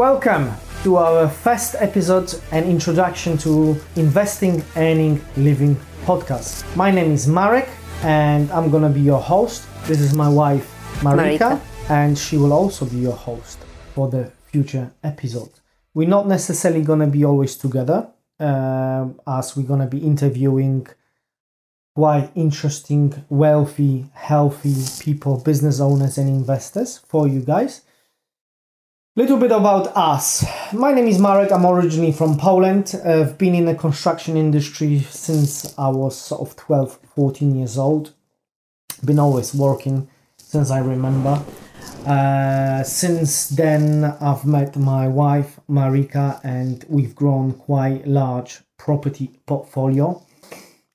Welcome to our first episode and introduction to Investing, Earning, Living podcast. My name is Marek and I'm gonna be your host. This is my wife Marika, Marika. and she will also be your host for the future episode. We're not necessarily gonna be always together um, as we're gonna be interviewing quite interesting, wealthy, healthy people, business owners, and investors for you guys. Little bit about us. My name is Marek. I'm originally from Poland. I've been in the construction industry since I was sort of 12, 14 years old. Been always working since I remember. Uh, since then, I've met my wife Marika, and we've grown quite large property portfolio.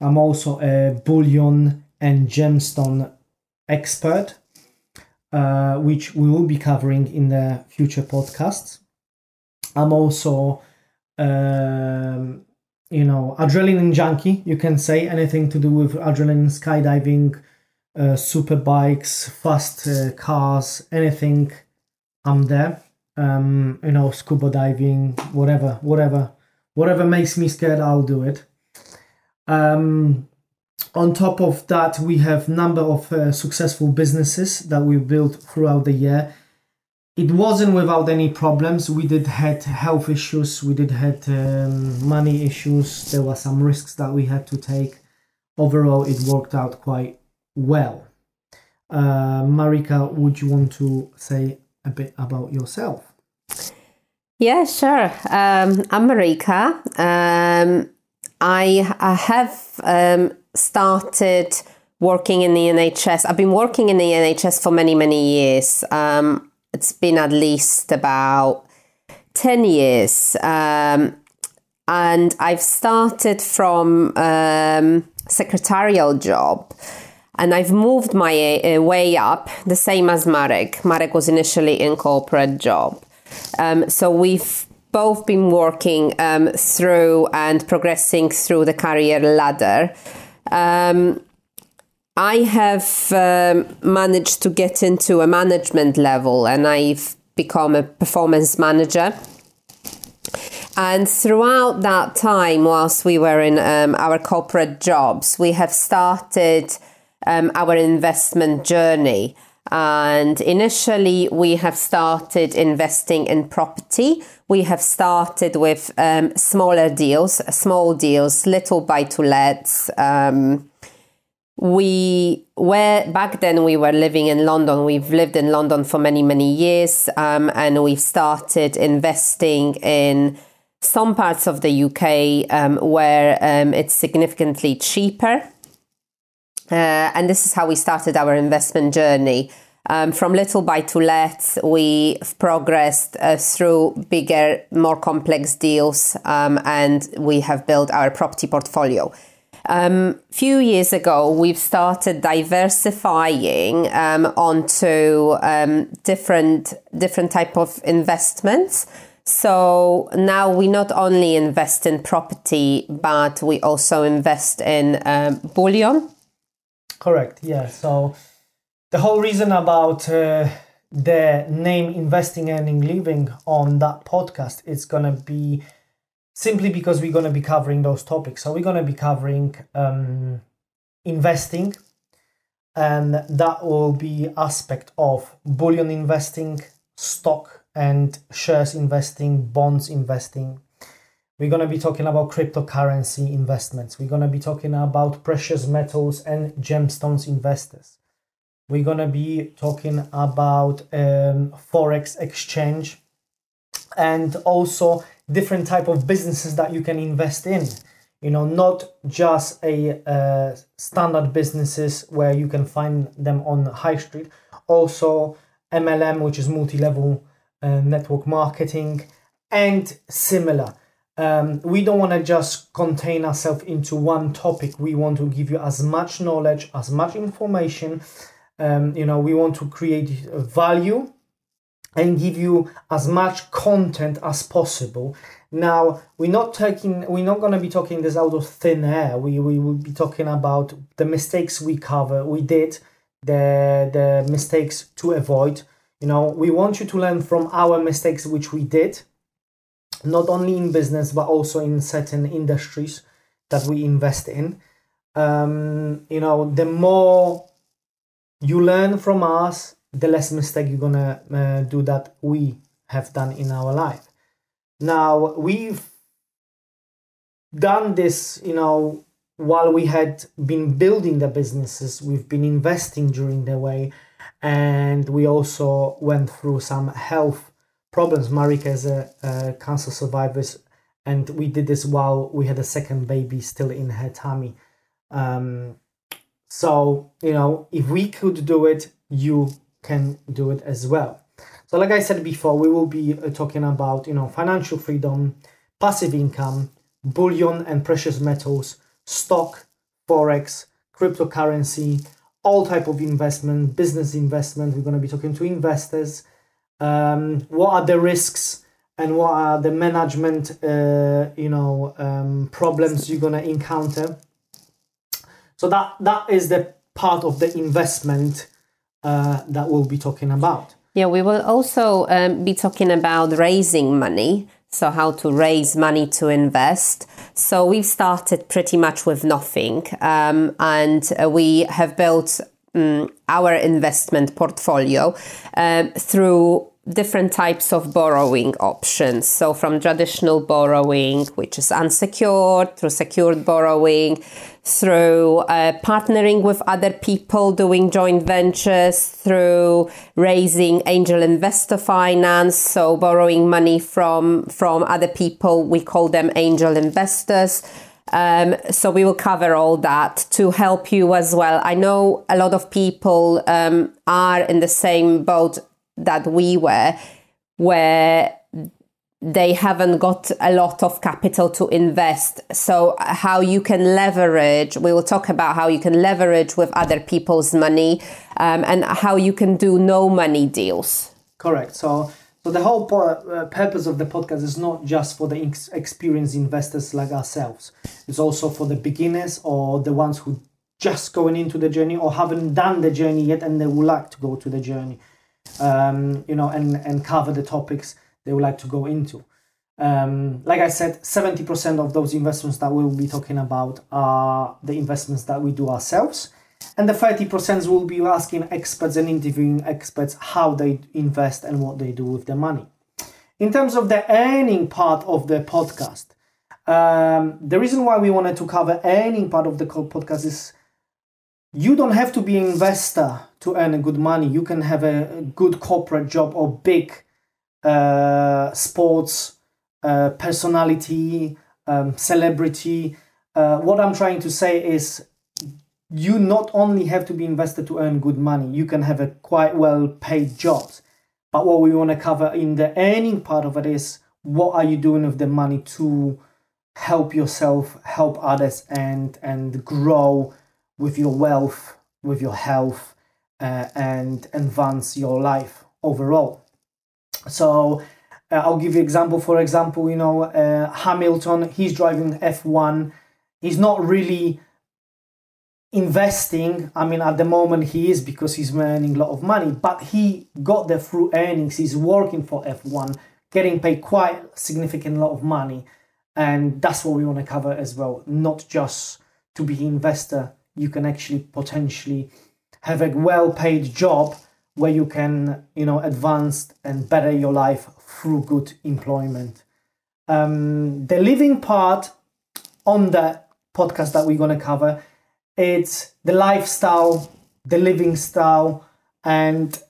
I'm also a bullion and gemstone expert, uh, which we will be covering in the future podcasts. I'm also, um, you know, adrenaline junkie. You can say anything to do with adrenaline, skydiving, uh, super bikes, fast uh, cars, anything. I'm there. Um, you know, scuba diving, whatever, whatever, whatever makes me scared, I'll do it. Um, on top of that, we have number of uh, successful businesses that we built throughout the year. It wasn't without any problems. We did had health issues. We did had um, money issues. There were some risks that we had to take. Overall, it worked out quite well. Uh, Marika, would you want to say a bit about yourself? Yeah, sure. Um, I'm Marika. Um, I, I have um, started working in the NHS. I've been working in the NHS for many, many years. Um, it's been at least about 10 years. Um, and I've started from um, secretarial job and I've moved my uh, way up the same as Marek. Marek was initially in corporate job. Um, so we've both been working um, through and progressing through the career ladder. Um, I have um, managed to get into a management level and I've become a performance manager. And throughout that time, whilst we were in um, our corporate jobs, we have started um, our investment journey. And initially, we have started investing in property. We have started with um, smaller deals, small deals, little buy to lets. Um, we were back then we were living in London. We've lived in London for many, many years, um, and we've started investing in some parts of the UK um, where um, it's significantly cheaper. Uh, and this is how we started our investment journey. Um, from little buy to let, we've progressed uh, through bigger, more complex deals, um, and we have built our property portfolio. Um, few years ago, we've started diversifying um, onto um, different different type of investments. So now we not only invest in property, but we also invest in um, bullion. Correct. Yeah. So the whole reason about uh, the name investing earning living on that podcast is gonna be simply because we're gonna be covering those topics. So we're gonna be covering um, investing, and that will be aspect of bullion investing, stock and shares investing, bonds investing. We're going to be talking about cryptocurrency investments. We're going to be talking about precious metals and gemstones investors. We're going to be talking about um, forex exchange and also different type of businesses that you can invest in. You know, not just a uh, standard businesses where you can find them on high street. Also MLM, which is multi-level uh, network marketing, and similar. Um, we don't want to just contain ourselves into one topic. We want to give you as much knowledge, as much information. Um, you know, we want to create value and give you as much content as possible. Now, we're not taking, we're not going to be talking this out of thin air. We, we will be talking about the mistakes we cover, we did, the the mistakes to avoid You know, we want you to learn from our mistakes, which we did, not only in business, but also in certain industries that we invest in. Um, you know, the more you learn from us, the less mistake you're gonna uh, do that we have done in our life. Now, we've done this, you know, while we had been building the businesses, we've been investing during the way, and we also went through some health problems. Marika is a, a cancer survivor, and we did this while we had a second baby still in her tummy. Um, so, you know, if we could do it, you can do it as well. So, like I said before, we will be uh, talking about, you know, financial freedom, passive income, bullion and precious metals, stock, forex, cryptocurrency, all type of investment, business investment. We're going to be talking to investors. Um, what are the risks and what are the management, uh, you know, um, problems you're to encounter? So that that is the part of the investment uh, that we'll be talking about. Yeah, we will also um, be talking about raising money. So, how to raise money to invest. So, we've started pretty much with nothing, um, and uh, we have built um, our investment portfolio um, through different types of borrowing options. So, from traditional borrowing, which is unsecured, through secured borrowing, through uh, partnering with other people, doing joint ventures, through raising angel investor finance, so borrowing money from from other people. We call them angel investors. Um, so we will cover all that to help you as well. I know a lot of people um, are in the same boat that we were, where they haven't got a lot of capital to invest. So, how you can leverage, we will talk about how you can leverage with other people's money um, and how you can do no money deals. Correct. So, so the whole uh, purpose of the podcast is not just for the ex- experienced investors like ourselves, it's also for the beginners or the ones who just going into the journey or haven't done the journey yet and they would like to go to the journey um, you know and and cover the topics they would like to go into. Um, like I said, 70% of those investments that we'll be talking about are the investments that we do ourselves. And the 30% will be asking experts and interviewing experts how they invest and what they do with their money. In terms of the earning part of the podcast, um, the reason why we wanted to cover earning part of the podcast is you don't have to be an investor to earn good money. You can have a good corporate job or big uh, sports uh, personality, um, celebrity. Uh, what I'm trying to say is you not only have to be invested to earn good money, you can have a quite well paid jobs. But what we want to cover in the earning part of it is what are you doing with the money to help yourself, help others, and and grow with your wealth, with your health, uh, and advance your life overall. So uh, I'll give you example. For example, you know uh, Hamilton, he's driving F1. He's not really investing. I mean, at the moment he is because he's earning a lot of money, but he got there through earnings. He's working for F1, getting paid quite significant lot of money, and that's what we want to cover as well. Not just to be investor, you can actually potentially have a well-paid job where you can you know advance and better your life through good employment. Um, the living part on the podcast that we're going to cover it's the lifestyle the living style and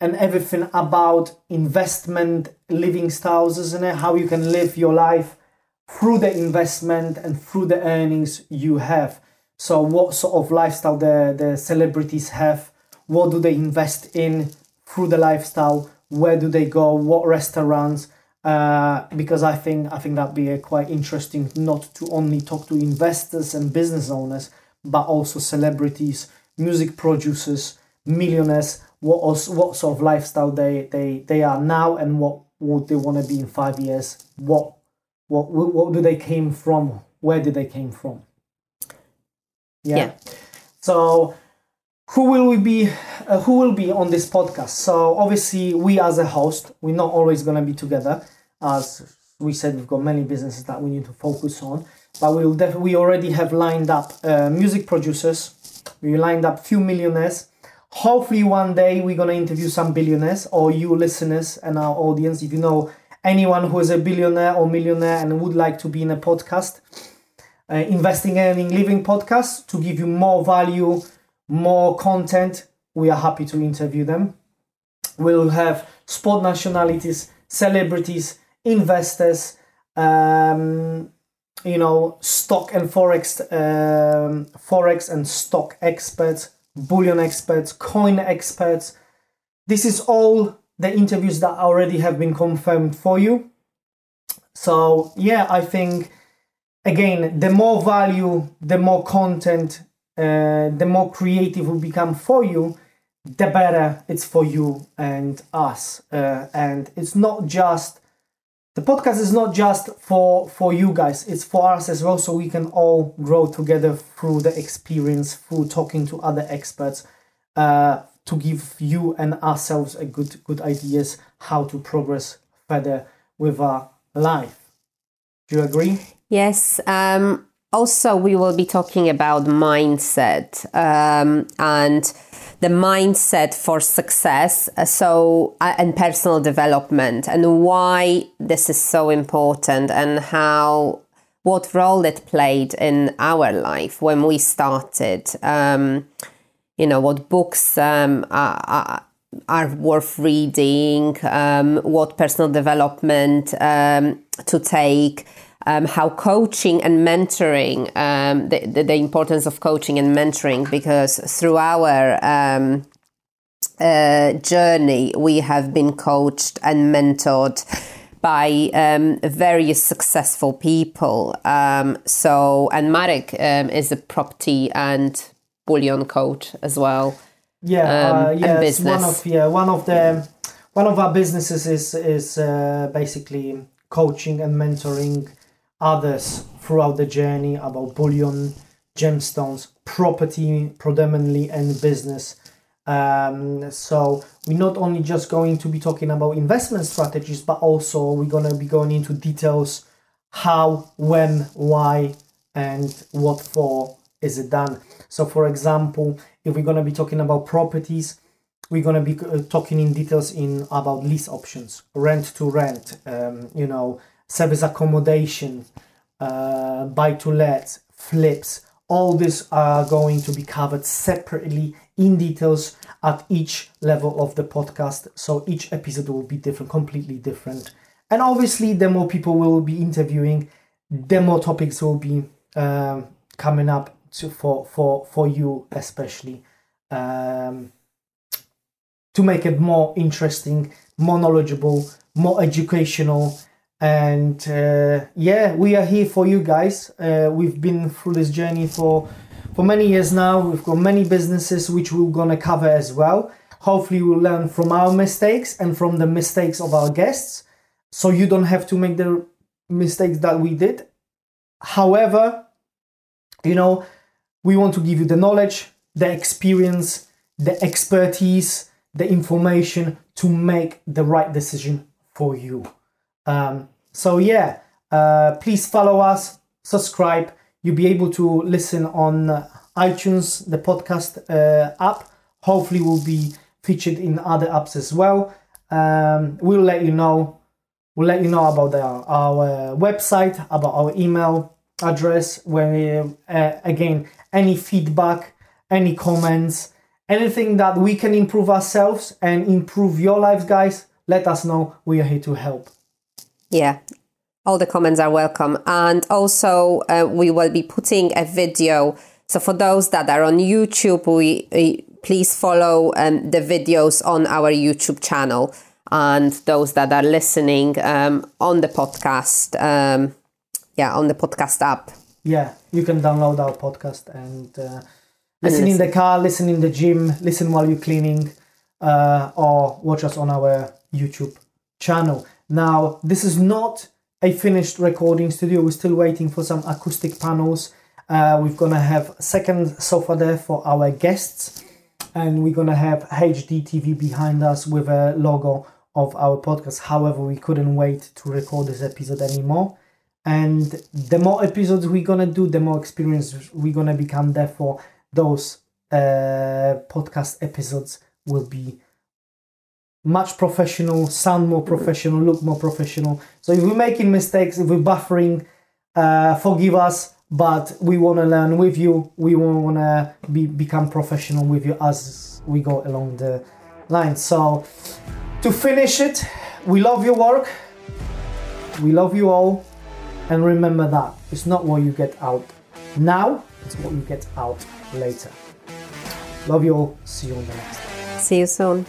and everything about investment living styles isn't it? How you can live your life through the investment and through the earnings you have so what sort of lifestyle the the celebrities have? What do they invest in through the lifestyle? Where do they go? What restaurants? Uh, because I think I think that'd be quite interesting not to only talk to investors and business owners but also celebrities music producers millionaires. What also, what sort of lifestyle they, they, they are now and what would they want to be in five years? What what what do they came from? Where did they came from yeah, yeah. so who will we be uh, who will be on this podcast? So obviously, we as a host, we're not always going to be together. As we said, we've got many businesses that we need to focus on. But we'll def- we already have lined up uh, music producers. We lined up few millionaires. Hopefully, one day we're gonna interview some billionaires or you listeners and our audience. If you know anyone who is a billionaire or millionaire and would like to be in a podcast, uh, investing, earning, living podcast to give you more value, more content, we are happy to interview them. We'll have sport nationalities, celebrities, investors, um, you know, stock and forex, um, forex and stock experts, bullion experts, coin experts. This is all the interviews that already have been confirmed for you. So yeah, I think again, the more value, the more content, uh, the more creative will become for you, the better it's for you and us. Uh, and it's not just the podcast is not just for for you guys; it's for us as well, so we can all grow together through the experience, through talking to other experts. Uh, to give you and ourselves a good good ideas how to progress further with our life. Do you agree? Yes. Um, also, we will be talking about mindset um, and the mindset for success. uh, So, uh, and personal development, and why this is so important, and how what role it played in our life when we started. Um, you know what books um, are, are, worth reading, um, what personal development um, to take, um, how coaching and mentoring, um, the, the, the importance of coaching and mentoring, because through our um, uh, journey, we have been coached and mentored by um, various successful people. Um, so, and Marek um, is a property and bullion coach as well. Yeah, um, uh, and yeah. it's business. One of yeah, one of the one of our businesses is is uh, basically coaching and mentoring others throughout the journey about bullion, gemstones, property, predominantly, and business. Um, so we're not only just going to be talking about investment strategies, but also we're gonna be going into details how, when, why, and what for is it done. So, for example, if we're gonna be talking about properties, we're gonna be uh, talking in details in about lease options, rent to rent, um, you know, service accommodation, uh, buy to let, flips. All these are going to be covered separately in details at each level of the podcast. So each episode will be different, completely different. And obviously, the more people will be interviewing, the more topics will be um, coming up to, for for for you, especially um, to make it more interesting, more knowledgeable, more educational. And uh, yeah, we are here for you guys. Uh, we've been through this journey for for many years now. We've got many businesses which we're gonna cover as well. Hopefully, we'll learn from our mistakes and from the mistakes of our guests, so you don't have to make the mistakes that we did. However, you know, we want to give you the knowledge, the experience, the expertise, the information to make the right decision for you. Um, so yeah, uh, please follow us, subscribe. You'll be able to listen on uh, iTunes, the podcast uh, app. Hopefully, we'll be featured in other apps as well. Um, we'll let you know. We'll let you know about the, our website, about our email address. Where uh, again, any feedback, any comments, anything that we can improve ourselves and improve your lives, guys. Let us know. We are here to help. Yeah, all the comments are welcome. And also, uh, we will be putting a video. So, for those that are on YouTube, we uh, please follow um, the videos on our YouTube channel. And those that are listening um, on the podcast, um, yeah, on the podcast app. Yeah, you can download our podcast and uh, listen in the car, listen in the gym, listen while you're cleaning, uh, or watch us on our YouTube channel. Now, this is not a finished recording studio. We're still waiting for some acoustic panels. Uh, we're gonna have second sofa there for our guests. and we're gonna have HD TV behind us with a logo of our podcast. However, we couldn't wait to record this episode anymore. And the more episodes we're gonna do, the more experience we're gonna become. Therefore, those uh, podcast episodes will be much professional, sound more professional, look more professional. So if we're making mistakes, if we're buffering, uh, forgive us. But we want to learn with you. We want to be become professional with you as we go along the line. So to finish it, we love your work. We love you all. And remember that it's not what you get out now, it's what you get out later. Love you all. See you on the next. See you soon.